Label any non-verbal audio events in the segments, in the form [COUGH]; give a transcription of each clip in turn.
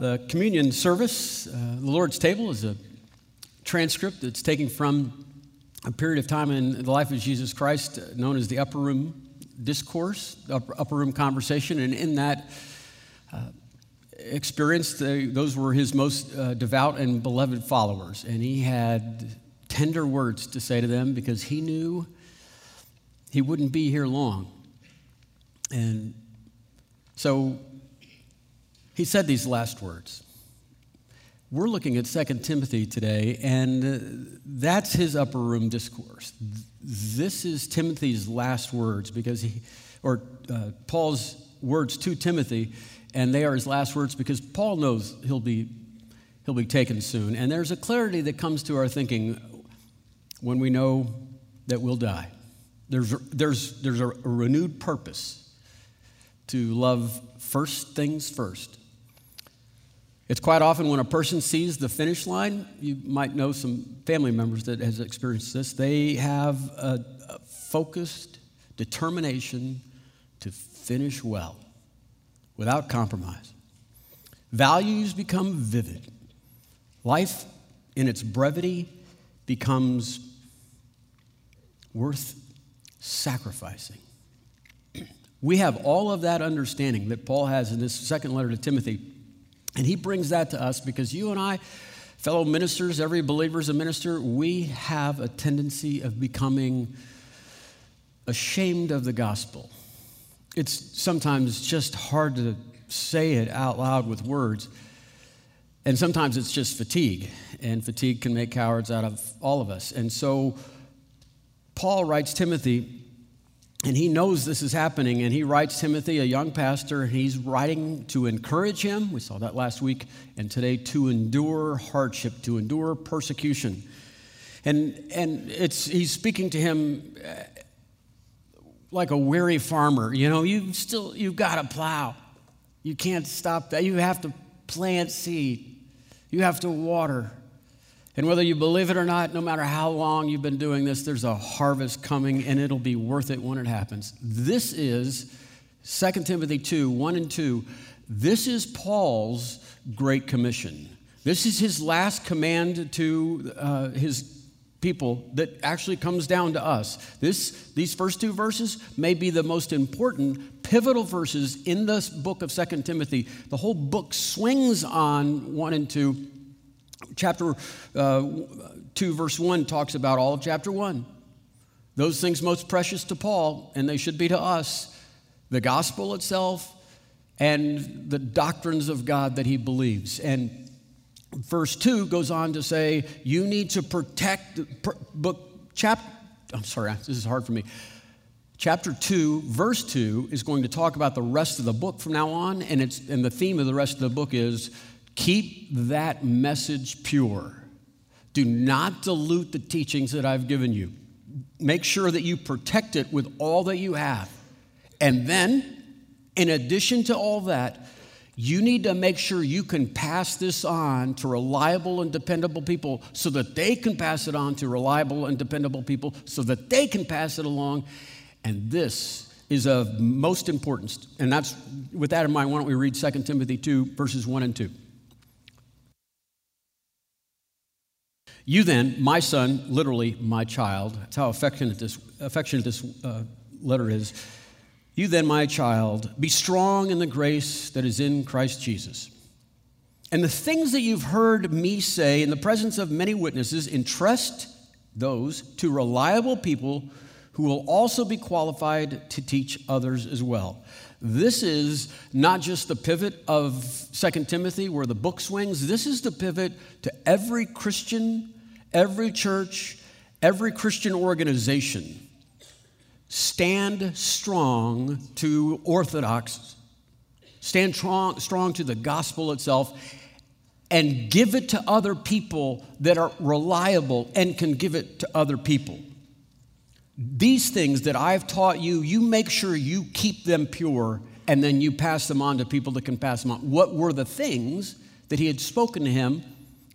The communion service, uh, the Lord's table, is a transcript that's taken from a period of time in the life of Jesus Christ uh, known as the upper room discourse, upper, upper room conversation. And in that uh, experience, those were his most uh, devout and beloved followers. And he had tender words to say to them because he knew he wouldn't be here long. And so he said these last words. We're looking at 2 Timothy today, and uh, that's his upper room discourse. This is Timothy's last words because he, or uh, Paul's words to Timothy, and they are his last words because Paul knows he'll be, he'll be taken soon. And there's a clarity that comes to our thinking when we know that we'll die. There's, there's, there's a, a renewed purpose to love first things first it's quite often when a person sees the finish line, you might know some family members that has experienced this. They have a, a focused determination to finish well without compromise. Values become vivid. Life in its brevity becomes worth sacrificing. [CLEARS THROAT] We have all of that understanding that Paul has in this second letter to Timothy and he brings that to us because you and I, fellow ministers, every believer is a minister, we have a tendency of becoming ashamed of the gospel. It's sometimes just hard to say it out loud with words. And sometimes it's just fatigue, and fatigue can make cowards out of all of us. And so Paul writes Timothy and he knows this is happening, and he writes Timothy, a young pastor, and he's writing to encourage him. We saw that last week, and today to endure hardship, to endure persecution. And, and it's, he's speaking to him uh, like a weary farmer. You know, you still, you've got to plow. You can't stop that. You have to plant seed, you have to water. And whether you believe it or not, no matter how long you've been doing this, there's a harvest coming and it'll be worth it when it happens. This is 2 Timothy 2 1 and 2. This is Paul's Great Commission. This is his last command to uh, his people that actually comes down to us. This, these first two verses may be the most important, pivotal verses in this book of 2 Timothy. The whole book swings on 1 and 2 Chapter uh, 2, verse 1 talks about all of chapter 1. Those things most precious to Paul, and they should be to us the gospel itself and the doctrines of God that he believes. And verse 2 goes on to say, You need to protect, book, chapter, I'm sorry, this is hard for me. Chapter 2, verse 2 is going to talk about the rest of the book from now on, and, it's, and the theme of the rest of the book is Keep that message pure. Do not dilute the teachings that I've given you. Make sure that you protect it with all that you have. And then, in addition to all that, you need to make sure you can pass this on to reliable and dependable people so that they can pass it on to reliable and dependable people so that they can pass it along. And this is of most importance. And that's with that in mind, why don't we read 2 Timothy 2, verses 1 and 2. You then, my son, literally my child, that's how affectionate this, affectionate this uh, letter is. You then, my child, be strong in the grace that is in Christ Jesus. And the things that you've heard me say in the presence of many witnesses, entrust those to reliable people who will also be qualified to teach others as well. This is not just the pivot of Second Timothy where the book swings, this is the pivot to every Christian, every church, every Christian organization. Stand strong to orthodox, stand strong, strong to the gospel itself, and give it to other people that are reliable and can give it to other people. These things that I've taught you, you make sure you keep them pure and then you pass them on to people that can pass them on. What were the things that he had spoken to him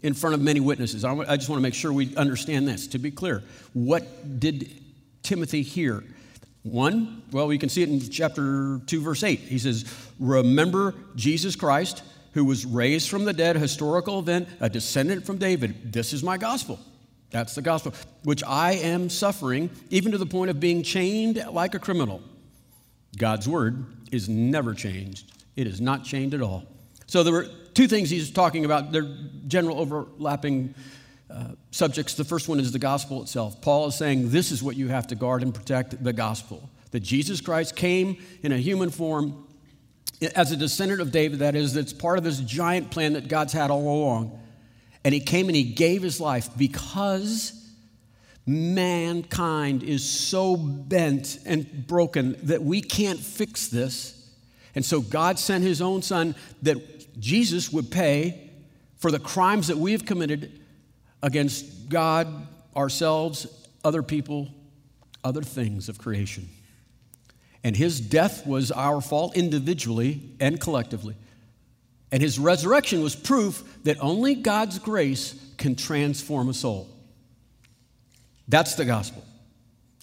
in front of many witnesses? I just want to make sure we understand this. To be clear, what did Timothy hear? One, well, we can see it in chapter 2, verse 8. He says, Remember Jesus Christ, who was raised from the dead, historical event, a descendant from David. This is my gospel. That's the gospel, which I am suffering, even to the point of being chained like a criminal. God's word is never changed, it is not chained at all. So there were two things he's talking about. They're general overlapping uh, subjects. The first one is the gospel itself. Paul is saying this is what you have to guard and protect the gospel that Jesus Christ came in a human form as a descendant of David, that is, that's part of this giant plan that God's had all along. And he came and he gave his life because mankind is so bent and broken that we can't fix this. And so God sent his own son that Jesus would pay for the crimes that we have committed against God, ourselves, other people, other things of creation. And his death was our fault individually and collectively. And his resurrection was proof that only God's grace can transform a soul. That's the gospel.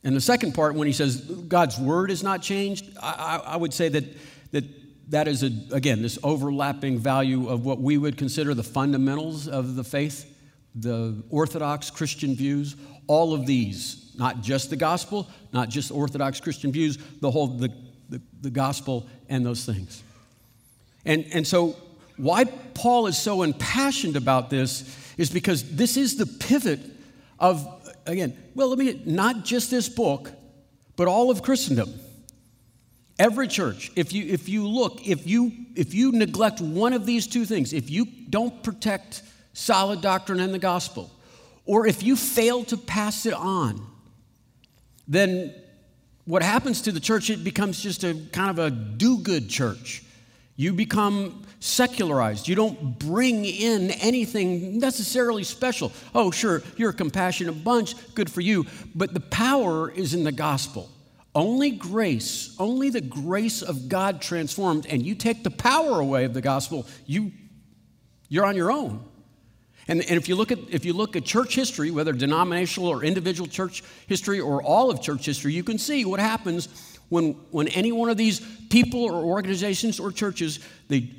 And the second part, when he says God's word is not changed, I, I, I would say that, that that is, a, again, this overlapping value of what we would consider the fundamentals of the faith, the Orthodox Christian views. All of these, not just the gospel, not just Orthodox Christian views, the whole, the, the, the gospel and those things. And, and so, why Paul is so impassioned about this is because this is the pivot of again, well, let me, not just this book, but all of Christendom. Every church, if you, if you look, if you, if you neglect one of these two things, if you don't protect solid doctrine and the gospel, or if you fail to pass it on, then what happens to the church, it becomes just a kind of a do good church. You become secularized. You don't bring in anything necessarily special. Oh, sure, you're a compassionate bunch, good for you. But the power is in the gospel. Only grace, only the grace of God transformed, and you take the power away of the gospel, you, you're on your own. And, and if, you look at, if you look at church history, whether denominational or individual church history or all of church history, you can see what happens when, when any one of these people or organizations or churches, they,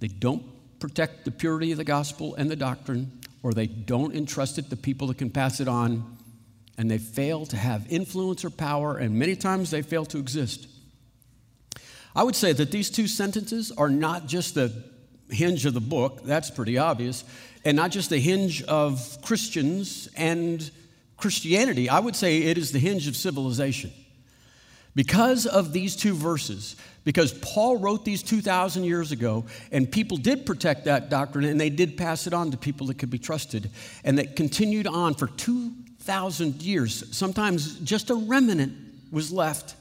they don't protect the purity of the gospel and the doctrine, or they don't entrust it to people that can pass it on, and they fail to have influence or power, and many times they fail to exist. I would say that these two sentences are not just the hinge of the book, that's pretty obvious, and not just the hinge of Christians and Christianity. I would say it is the hinge of civilization. Because of these two verses, because Paul wrote these 2,000 years ago, and people did protect that doctrine and they did pass it on to people that could be trusted, and that continued on for 2,000 years. Sometimes just a remnant was left.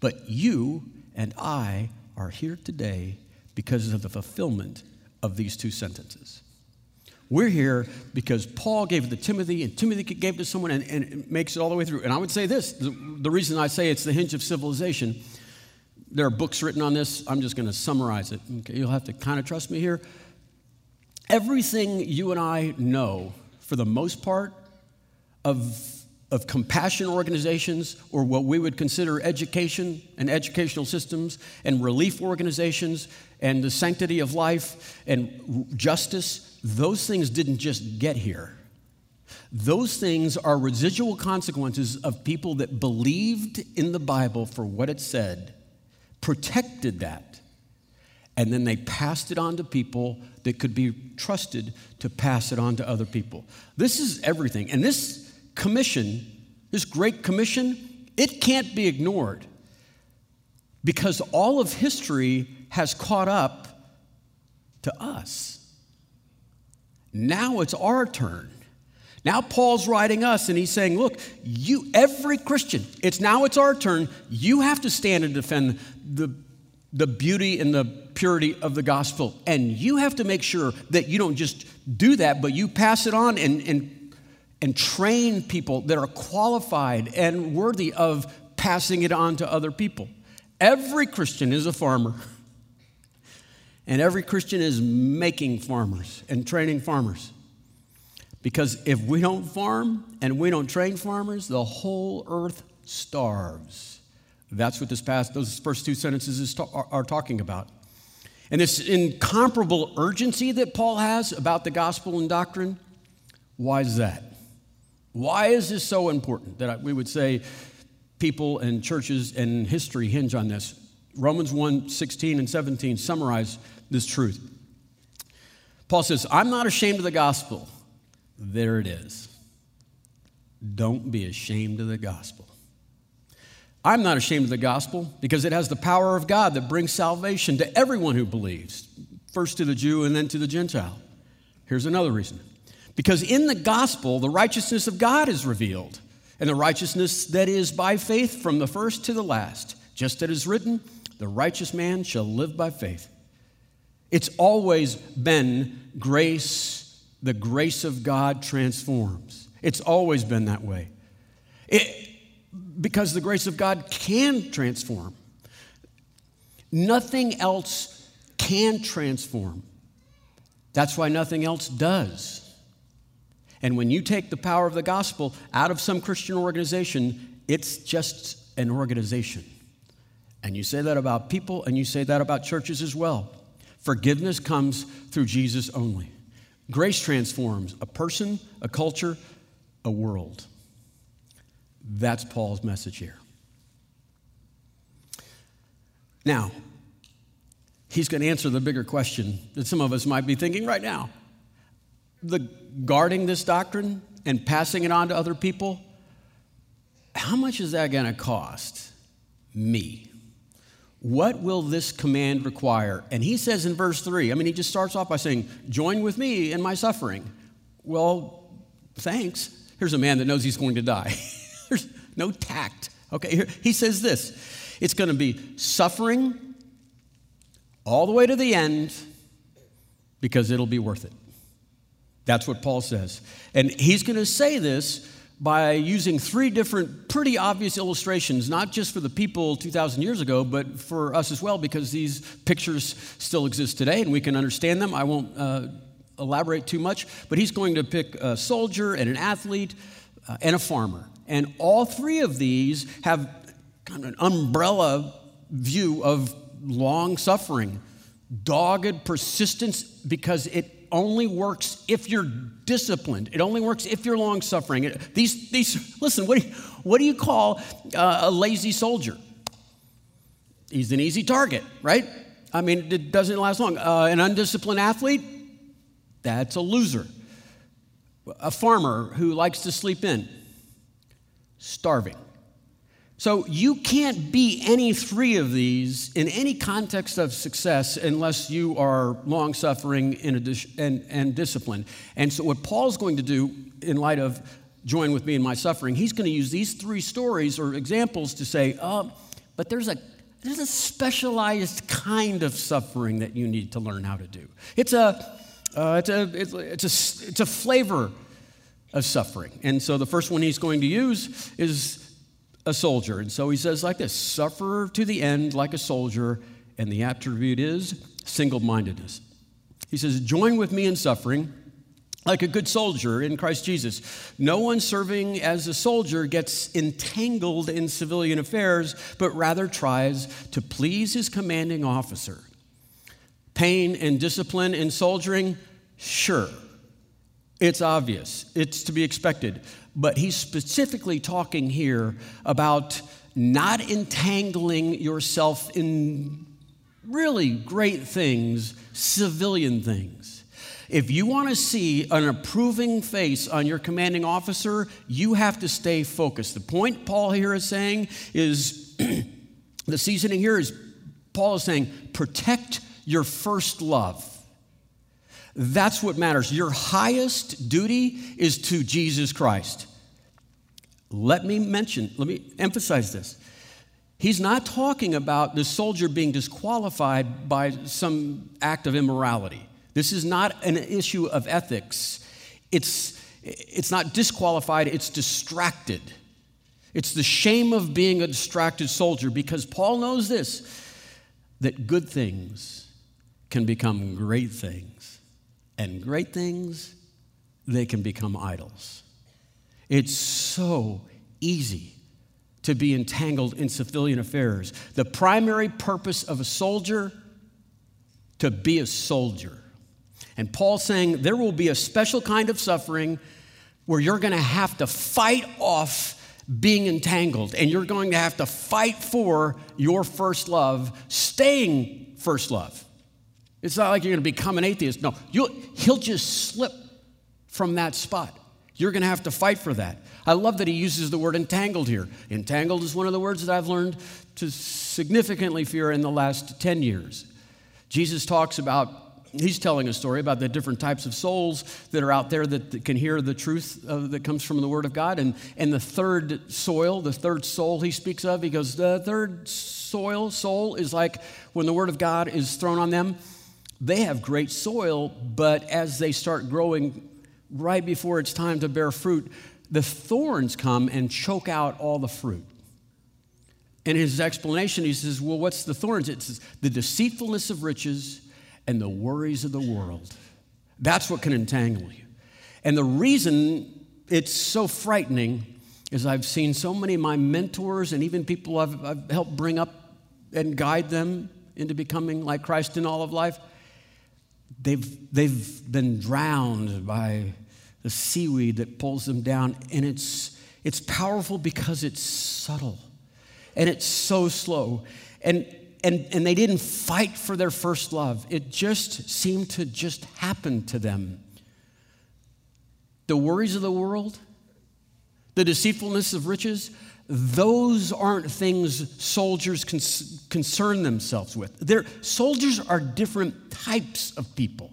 But you and I are here today because of the fulfillment of these two sentences. We're here because Paul gave it to Timothy, and Timothy gave it to someone, and, and it makes it all the way through. And I would say this the, the reason I say it's the hinge of civilization, there are books written on this. I'm just going to summarize it. Okay, you'll have to kind of trust me here. Everything you and I know, for the most part, of, of compassion organizations or what we would consider education and educational systems and relief organizations and the sanctity of life and justice those things didn't just get here. Those things are residual consequences of people that believed in the Bible for what it said, protected that, and then they passed it on to people that could be trusted to pass it on to other people. This is everything. And this commission, this great commission, it can't be ignored because all of history has caught up to us. Now it's our turn. Now Paul's writing us and he's saying, look, you every Christian, it's now it's our turn. You have to stand and defend the the beauty and the purity of the gospel. And you have to make sure that you don't just do that, but you pass it on and, and, and train people that are qualified and worthy of passing it on to other people. Every Christian is a farmer. And every Christian is making farmers and training farmers. Because if we don't farm and we don't train farmers, the whole earth starves. That's what this past, those first two sentences are, are talking about. And this incomparable urgency that Paul has about the gospel and doctrine, why is that? Why is this so important that we would say people and churches and history hinge on this? Romans 1 16 and 17 summarize this truth. Paul says, I'm not ashamed of the gospel. There it is. Don't be ashamed of the gospel. I'm not ashamed of the gospel because it has the power of God that brings salvation to everyone who believes, first to the Jew and then to the Gentile. Here's another reason because in the gospel, the righteousness of God is revealed, and the righteousness that is by faith from the first to the last. Just as it is written, the righteous man shall live by faith. It's always been grace, the grace of God transforms. It's always been that way. It, because the grace of God can transform. Nothing else can transform. That's why nothing else does. And when you take the power of the gospel out of some Christian organization, it's just an organization. And you say that about people, and you say that about churches as well. Forgiveness comes through Jesus only. Grace transforms a person, a culture, a world. That's Paul's message here. Now, he's going to answer the bigger question that some of us might be thinking right now. The guarding this doctrine and passing it on to other people, how much is that going to cost me? What will this command require? And he says in verse 3, I mean, he just starts off by saying, Join with me in my suffering. Well, thanks. Here's a man that knows he's going to die. [LAUGHS] There's no tact. Okay, he says this it's going to be suffering all the way to the end because it'll be worth it. That's what Paul says. And he's going to say this by using three different, pretty obvious illustrations, not just for the people 2,000 years ago, but for us as well, because these pictures still exist today and we can understand them. I won't uh, elaborate too much, but he's going to pick a soldier and an athlete uh, and a farmer. And all three of these have kind of an umbrella view of long suffering, dogged persistence, because it only works if you're disciplined. It only works if you're long suffering. These, these, listen, what do you, what do you call uh, a lazy soldier? He's an easy target, right? I mean, it doesn't last long. Uh, an undisciplined athlete, that's a loser. A farmer who likes to sleep in, starving. So you can't be any three of these in any context of success unless you are long suffering and, and, disciplined. And so, what Paul's going to do in light of join with me in my suffering, he's going to use these three stories or examples to say, oh, but there's a there's a specialized kind of suffering that you need to learn how to do. It's a, uh, it's, a, it's, a, it's a flavor of suffering. And so the first one he's going to use is a soldier. And so he says like this suffer to the end like a soldier, and the attribute is single mindedness. He says, Join with me in suffering like a good soldier in Christ Jesus. No one serving as a soldier gets entangled in civilian affairs, but rather tries to please his commanding officer. Pain and discipline in soldiering, sure. It's obvious, it's to be expected. But he's specifically talking here about not entangling yourself in really great things, civilian things. If you want to see an approving face on your commanding officer, you have to stay focused. The point Paul here is saying is [CLEARS THROAT] the seasoning here is Paul is saying, protect your first love. That's what matters. Your highest duty is to Jesus Christ. Let me mention, let me emphasize this. He's not talking about the soldier being disqualified by some act of immorality. This is not an issue of ethics. It's, it's not disqualified, it's distracted. It's the shame of being a distracted soldier because Paul knows this that good things can become great things and great things, they can become idols. It's so easy to be entangled in civilian affairs. The primary purpose of a soldier to be a soldier. And Paul's saying there will be a special kind of suffering where you're going to have to fight off being entangled and you're going to have to fight for your first love, staying first love. It's not like you're going to become an atheist. No, he'll just slip from that spot. You're going to have to fight for that. I love that he uses the word entangled here. Entangled is one of the words that I've learned to significantly fear in the last 10 years. Jesus talks about he's telling a story about the different types of souls that are out there that, can hear the truth of, that comes from the Word of God. And, and the third soil, the third soul he speaks of, he goes, the third soil, soul is like when the Word of God is thrown on them, they have great soil, but as they start growing right before it's time to bear fruit, the thorns come and choke out all the fruit. In his explanation, he says, Well, what's the thorns? It's the deceitfulness of riches and the worries of the world. That's what can entangle you. And the reason it's so frightening is I've seen so many of my mentors and even people I've, I've helped bring up and guide them into becoming like Christ in all of life. They've, they've been drowned by the seaweed that pulls them down, and it's, it's powerful because it's subtle and it's so slow. And and, and they didn't fight for their first love. It just seemed to just happen to them. The worries of the world, the deceitfulness of riches, those aren't things soldiers concern themselves with. They're, soldiers are different types of people.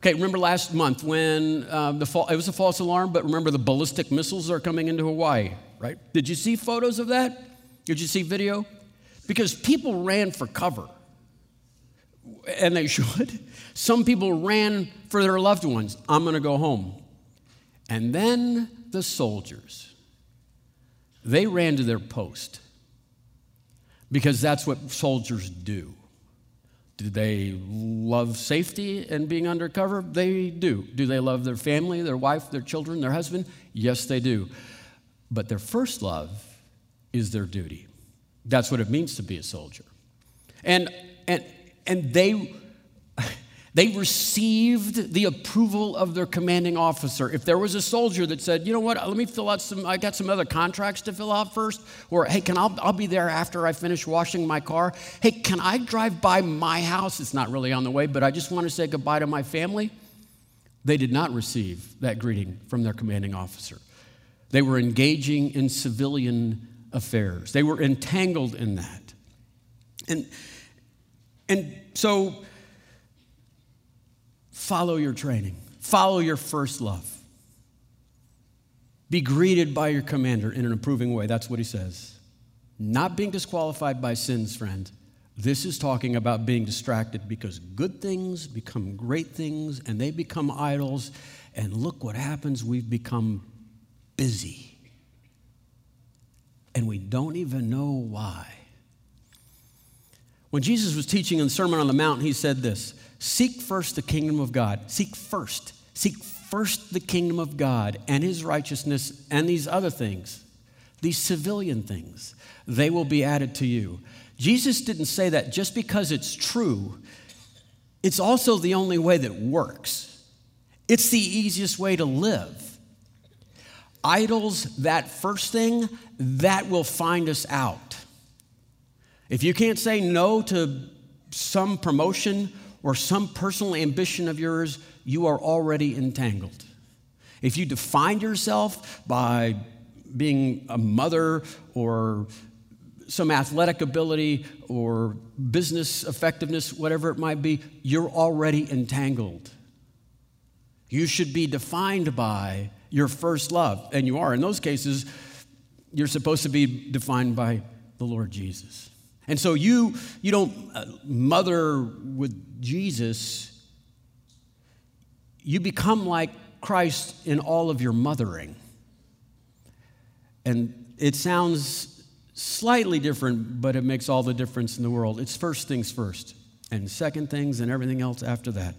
Okay, remember last month when uh, the fall, it was a false alarm, but remember the ballistic missiles are coming into Hawaii, right? Did you see photos of that? Did you see video? because people ran for cover, and they [LAUGHS] should. Some people ran for their loved ones. I'm going to go home. And then the soldiers, they ran to their post because that's what soldiers do. Do they love safety and being undercover? They do. Do they love their family, their wife, their children, their husband? Yes, they do. But their first love is their duty. That's what it means to be a soldier. And, and, and they, they received the approval of their commanding officer. If there was a soldier that said, you know what, let me fill out some, I got some other contracts to fill out first, or hey, can I, I'll be there after I finish washing my car. Hey, can I drive by my house? It's not really on the way, but I just want to say goodbye to my family. They did not receive that greeting from their commanding officer. They were engaging in civilian affairs. They were entangled in that. And, and so, follow your training, follow your first love. Be greeted by your commander in an approving way. That's what he says. Not being disqualified by sins, friend. This is talking about being distracted because good things become great things and they become idols. And look what happens. We've become busy and we don't even know why. When Jesus was teaching in the Sermon on the Mount, he said this Seek first the kingdom of God. Seek first. Seek first the kingdom of God and his righteousness and these other things, these civilian things. They will be added to you. Jesus didn't say that just because it's true, it's also the only way that works. It's the easiest way to live. Idols, that first thing, that will find us out. If you can't say no to some promotion or some personal ambition of yours, you are already entangled. If you define yourself by being a mother or some athletic ability or business effectiveness, whatever it might be, you're already entangled. You should be defined by your first love, and you are. In those cases, you're supposed to be defined by the Lord Jesus. And so you, you don't uh, mother with Jesus, you become like Christ in all of your mothering. And it sounds slightly different, but it makes all the difference in the world. It's first things first, and second things, and everything else after that.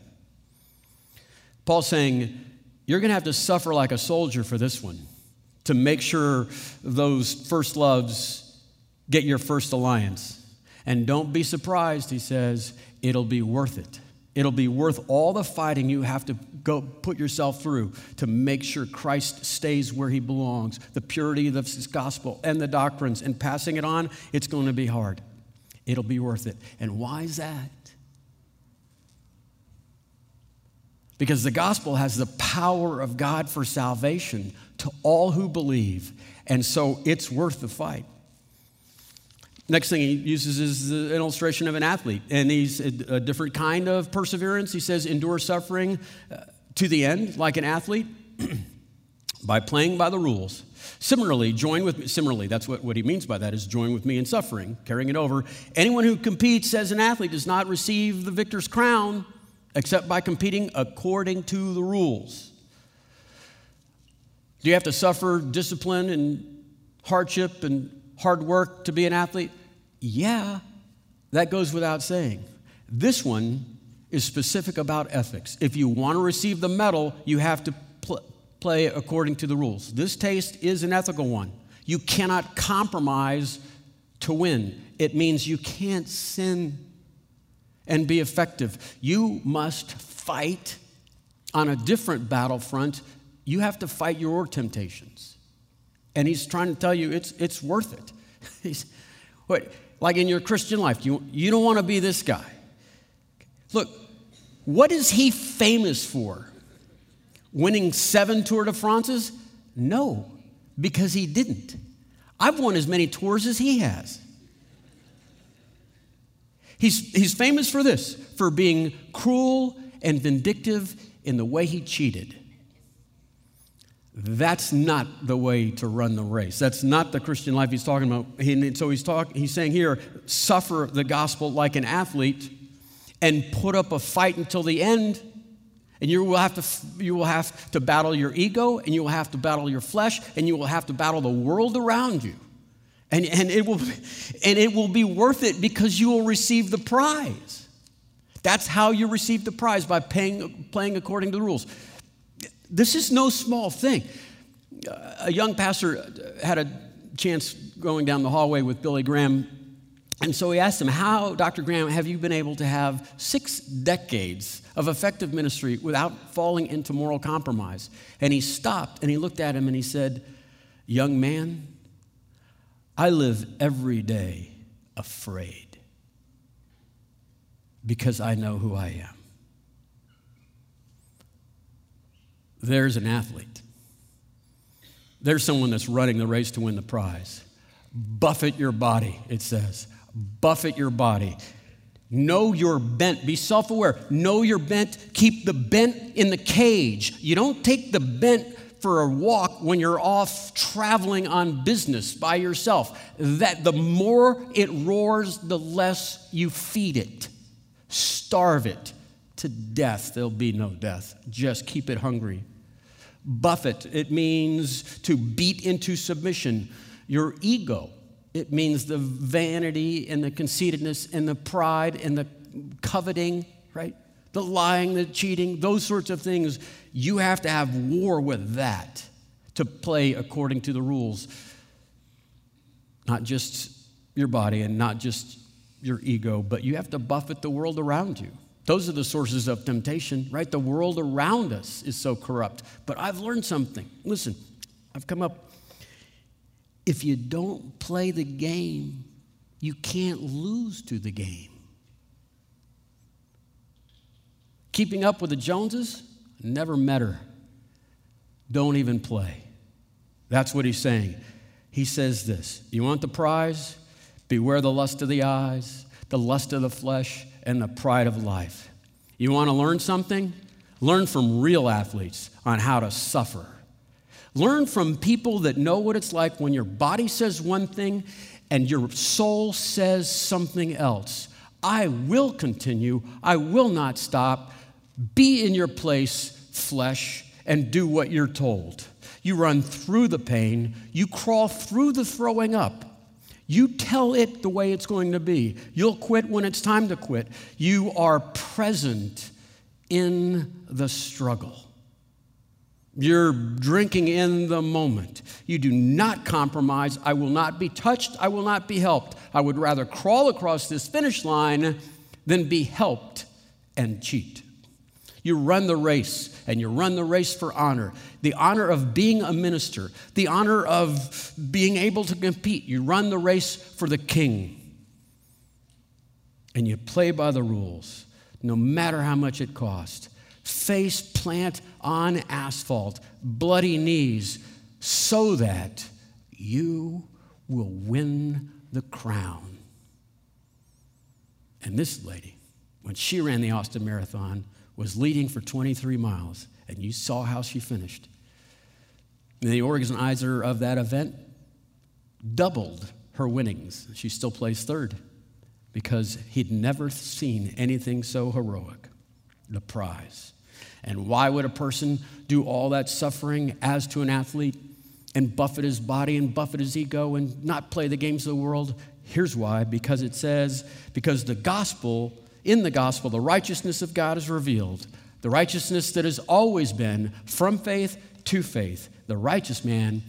Paul's saying, You're going to have to suffer like a soldier for this one to make sure those first loves get your first alliance. And don't be surprised, he says, it'll be worth it. It'll be worth all the fighting you have to go put yourself through to make sure Christ stays where he belongs. The purity of this gospel and the doctrines and passing it on, it's going to be hard. It'll be worth it. And why is that? Because the gospel has the power of God for salvation to all who believe. And so it's worth the fight. Next thing he uses is an illustration of an athlete, and he's a, different kind of perseverance. He says, endure suffering uh, to the end, like an athlete, [CLEARS THROAT] by playing by the rules. Similarly, join with me. Similarly, that's what, what he means by that is join with me in suffering, carrying it over. Anyone who competes as an athlete does not receive the victor's crown except by competing according to the rules. Do you have to suffer discipline and hardship and hard work to be an athlete? Yeah, that goes without saying. This one is specific about ethics. If you want to receive the medal, you have to pl- play according to the rules. This taste is an ethical one. You cannot compromise to win. It means you can't sin and be effective. You must fight on a different battlefront. You have to fight your temptations. And he's trying to tell you it's, it's worth it. [LAUGHS] he's, what, like in your Christian life, you, you don't want to be this guy. Look, what is he famous for? Winning seven Tour de France's? No, because he didn't. I've won as many tours as he has. He's, he's famous for this, for being cruel and vindictive in the way he cheated. That's not the way to run the race. That's not the Christian life he's talking about. And so he's, talk, he's saying here suffer the gospel like an athlete and put up a fight until the end. And you will, have to, you will have to battle your ego, and you will have to battle your flesh, and you will have to battle the world around you. And, and, it will, and it will be worth it because you will receive the prize. That's how you receive the prize by paying, playing according to the rules. This is no small thing. A young pastor had a chance going down the hallway with Billy Graham. And so he asked him, How, Dr. Graham, have you been able to have six decades of effective ministry without falling into moral compromise? And he stopped and he looked at him and he said, Young man, I live every day afraid because I know who I am. There's an athlete. There's someone that's running the race to win the prize. Buffet your body, it says. Buffet your body. Know your bent. Be self aware. Know your bent. Keep the bent in the cage. You don't take the bent for a walk when you're off traveling on business by yourself. That the more it roars, the less you feed it. Starve it to death. There'll be no death. Just keep it hungry. Buffet, it means to beat into submission your ego. It means the vanity and the conceitedness and the pride and the coveting, right? The lying, the cheating, those sorts of things you have to have war with that to play according to the rules. Not just your body and not just your ego, but you have to buffet the world around you. Those are the sources of temptation, right? The world around us is so corrupt. But I've learned something. Listen, I've come up. If you don't play the game, you can't lose to the game. Keeping up with the Joneses, Never met her. Don't even play. That's what he's saying. He says this You want the prize? Beware the lust of the eyes, the lust of the flesh, and the pride of life. You want to learn something? Learn from real athletes on how to suffer. Learn from people that know what it's like when your body says one thing and your soul says something else. I will continue. I will not stop. Be in your place, flesh, and do what you're told. You run through the pain, you crawl through the throwing up. You tell it the way it's going to be. You'll quit when it's time to quit. You are present in the struggle. You're drinking in the moment. You do not compromise. I will not be touched. I will not be helped. I would rather crawl across this finish line than be helped and cheat. You run the race, and you run the race for honor the honor of being a minister, the honor of being able to compete. You run the race for the king, and you play by the rules, no matter how much it costs. Face plant on asphalt, bloody knees, so that you will win the crown. And this lady, when she ran the Austin Marathon, was leading for 23 miles, and you saw how she finished. And the organizer of that event doubled her winnings. She still placed third because he'd never seen anything so heroic the prize. And why would a person do all that suffering as to an athlete and buffet his body and buffet his ego and not play the games of the world? Here's why because it says, because the gospel in the gospel, the righteousness of God is revealed, the righteousness that has always been from faith to faith. The righteous man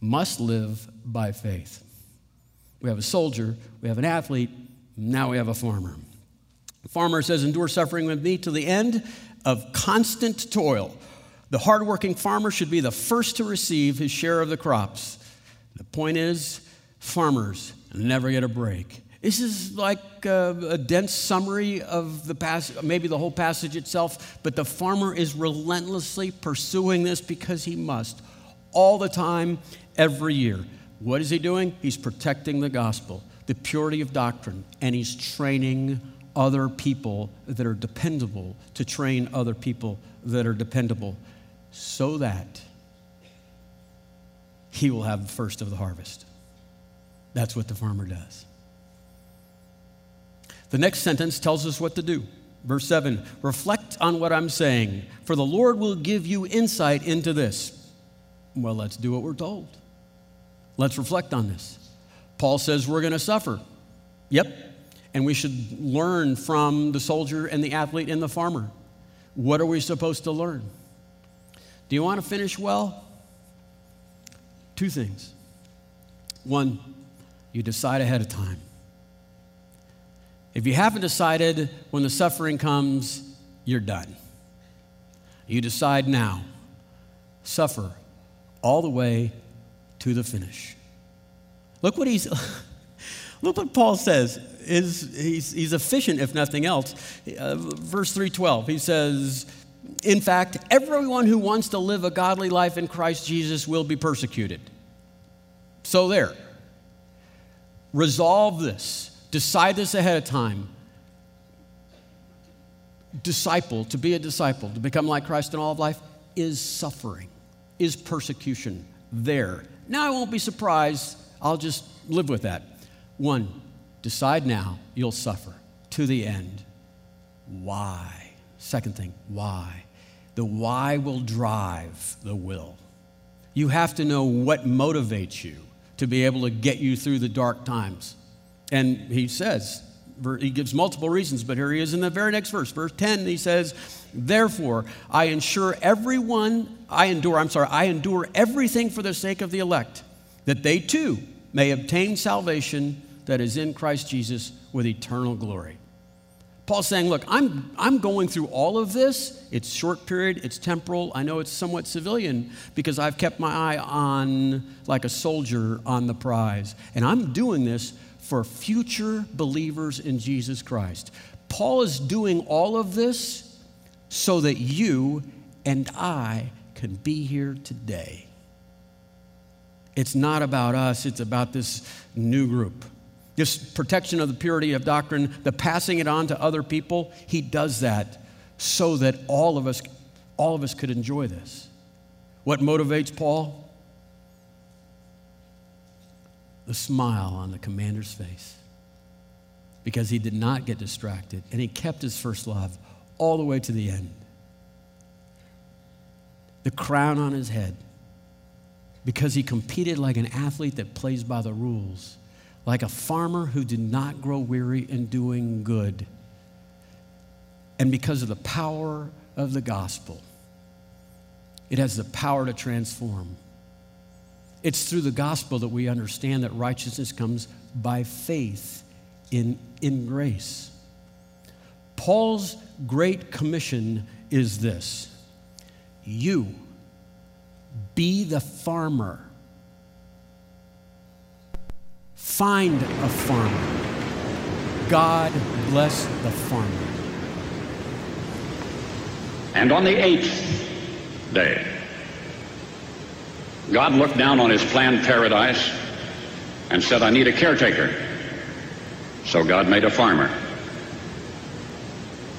must live by faith. We have a soldier, we have an athlete, now we have a farmer. The farmer says, Endure suffering with me to the end of constant toil. The hardworking farmer should be the first to receive his share of the crops. The point is, farmers never get a break. This is like a, a, dense summary of the passage, maybe the whole passage itself, but the farmer is relentlessly pursuing this because he must, all the time, every year. What is he doing? He's protecting the gospel, the purity of doctrine, and he's training other people that are dependable to train other people that are dependable so that he will have the first of the harvest. That's what the farmer does. The next sentence tells us what to do. Verse 7 Reflect on what I'm saying, for the Lord will give you insight into this. Well, let's do what we're told. Let's reflect on this. Paul says we're going to suffer. Yep. And we should learn from the soldier and the athlete and the farmer. What are we supposed to learn? Do you want to finish well? Two things. One, you decide ahead of time. If you haven't decided when the suffering comes, you're done. You decide now. Suffer all the way to the finish. Look what he's [LAUGHS] look what Paul says. Is he's, he's efficient if nothing else. Uh, verse 312. He says, "In fact, everyone who wants to live a godly life in Christ Jesus will be persecuted." So there. Resolve this. Decide this ahead of time. Disciple, to be a disciple, to become like Christ in all of life, is suffering, is persecution there. Now I won't be surprised. I'll just live with that. One, decide now you'll suffer to the end. Why? Second thing, why? The why will drive the will. You have to know what motivates you to be able to get you through the dark times. And he says, he gives multiple reasons, but here he is in the very next verse. Verse 10, he says, Therefore, I ensure everyone, I endure, I'm sorry, I endure everything for the sake of the elect, that they too may obtain salvation that is in Christ Jesus with eternal glory. Paul's saying, Look, I'm, I'm going through all of this. It's short period, it's temporal. I know it's somewhat civilian because I've kept my eye on, like a soldier, on the prize. And I'm doing this for future believers in Jesus Christ. Paul is doing all of this so that you and I can be here today. It's not about us, it's about this new group. This protection of the purity of doctrine, the passing it on to other people, he does that so that all of us all of us could enjoy this. What motivates Paul? The smile on the commander's face because he did not get distracted and he kept his first love all the way to the end. The crown on his head because he competed like an athlete that plays by the rules, like a farmer who did not grow weary in doing good. And because of the power of the gospel, it has the power to transform. It's through the gospel that we understand that righteousness comes by faith in, in grace. Paul's great commission is this you be the farmer. Find a farmer. God bless the farmer. And on the eighth day, God looked down on his planned paradise and said, I need a caretaker. So God made a farmer.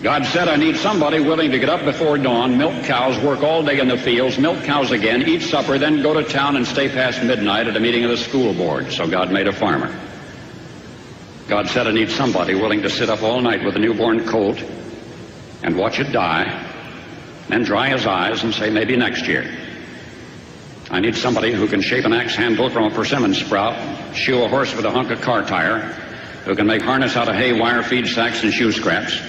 God said, I need somebody willing to get up before dawn, milk cows, work all day in the fields, milk cows again, eat supper, then go to town and stay past midnight at a meeting of the school board. So God made a farmer. God said, I need somebody willing to sit up all night with a newborn colt and watch it die, then dry his eyes and say, maybe next year. I need somebody who can shape an axe handle from a persimmon sprout, shoe a horse with a hunk of car tire, who can make harness out of hay, wire, feed sacks, and shoe scraps,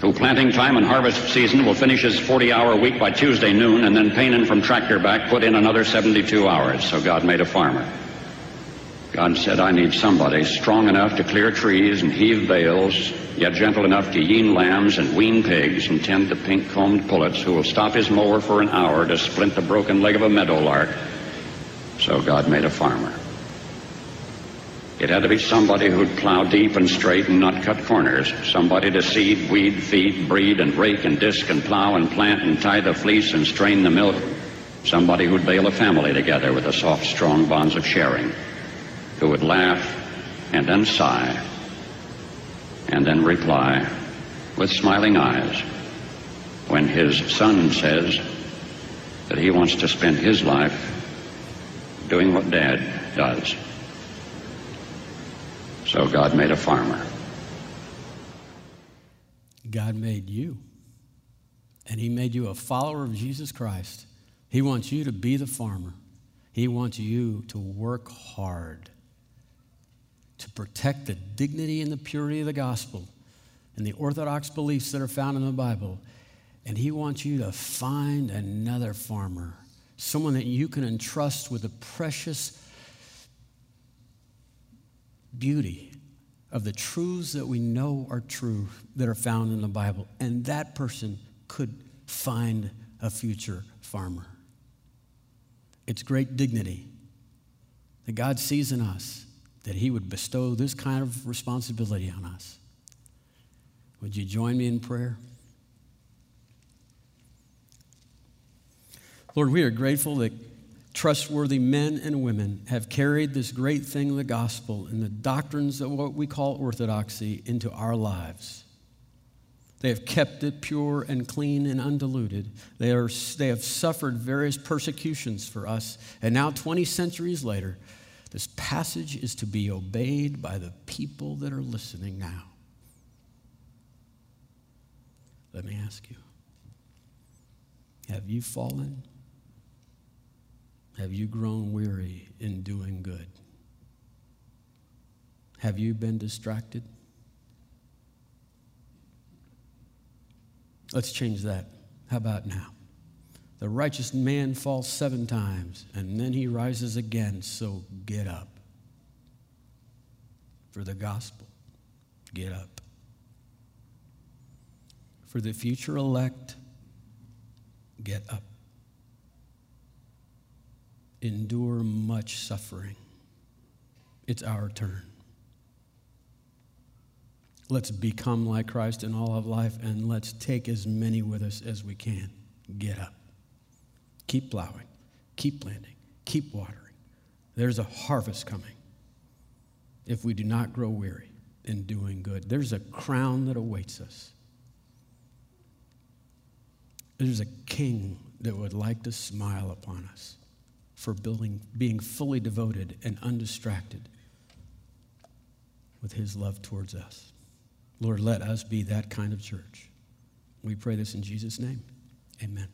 who planting time and harvest season will finish his 40-hour week by Tuesday noon and then Paynin from tractor back put in another 72 hours. So God made a farmer. God said, I need somebody strong enough to clear trees and heave bales, yet gentle enough to yean lambs and wean pigs and tend the pink-combed pullets who will stop his mower for an hour to splint the broken leg of a meadowlark. So God made a farmer. It had to be somebody who'd plow deep and straight and not cut corners. Somebody to seed, weed, feed, breed, and rake and disc and plow and plant and tie the fleece and strain the milk. Somebody who'd bale a family together with the soft, strong bonds of sharing. Who would laugh and then sigh and then reply with smiling eyes when his son says that he wants to spend his life doing what dad does. So God made a farmer. God made you. And He made you a follower of Jesus Christ. He wants you to be the farmer. He wants you to work hard to protect the dignity and the purity of the gospel and the orthodox beliefs that are found in the Bible. And He wants you to find another farmer, someone that you can entrust with the precious beauty of the truths that we know are true that are found in the Bible. And that person could find a future farmer. It's great dignity that God sees in us that He would bestow this kind of responsibility on us. Would you join me in prayer? Lord, we are grateful that trustworthy men and women have carried this great thing, the gospel, and the doctrines of what we call orthodoxy into our lives. They have kept it pure and clean and undiluted. They, are, they have suffered various persecutions for us. And now, 20 centuries later, this passage is to be obeyed by the people that are listening now. Let me ask you have you fallen? Have you grown weary in doing good? Have you been distracted? Let's change that. How about now? The righteous man falls seven times and then he rises again, so get up. For the gospel, get up. For the future elect, get up endure much suffering. It's our turn. Let's become like Christ in all of life and let's take as many with us as we can. Get up. Keep plowing. Keep planting. Keep watering. There's a harvest coming if we do not grow weary in doing good. There's a crown that awaits us. There's a king that would like to smile upon us for building, being fully devoted and undistracted with his love towards us. Lord, let us be that kind of church. We pray this in Jesus' name. Amen.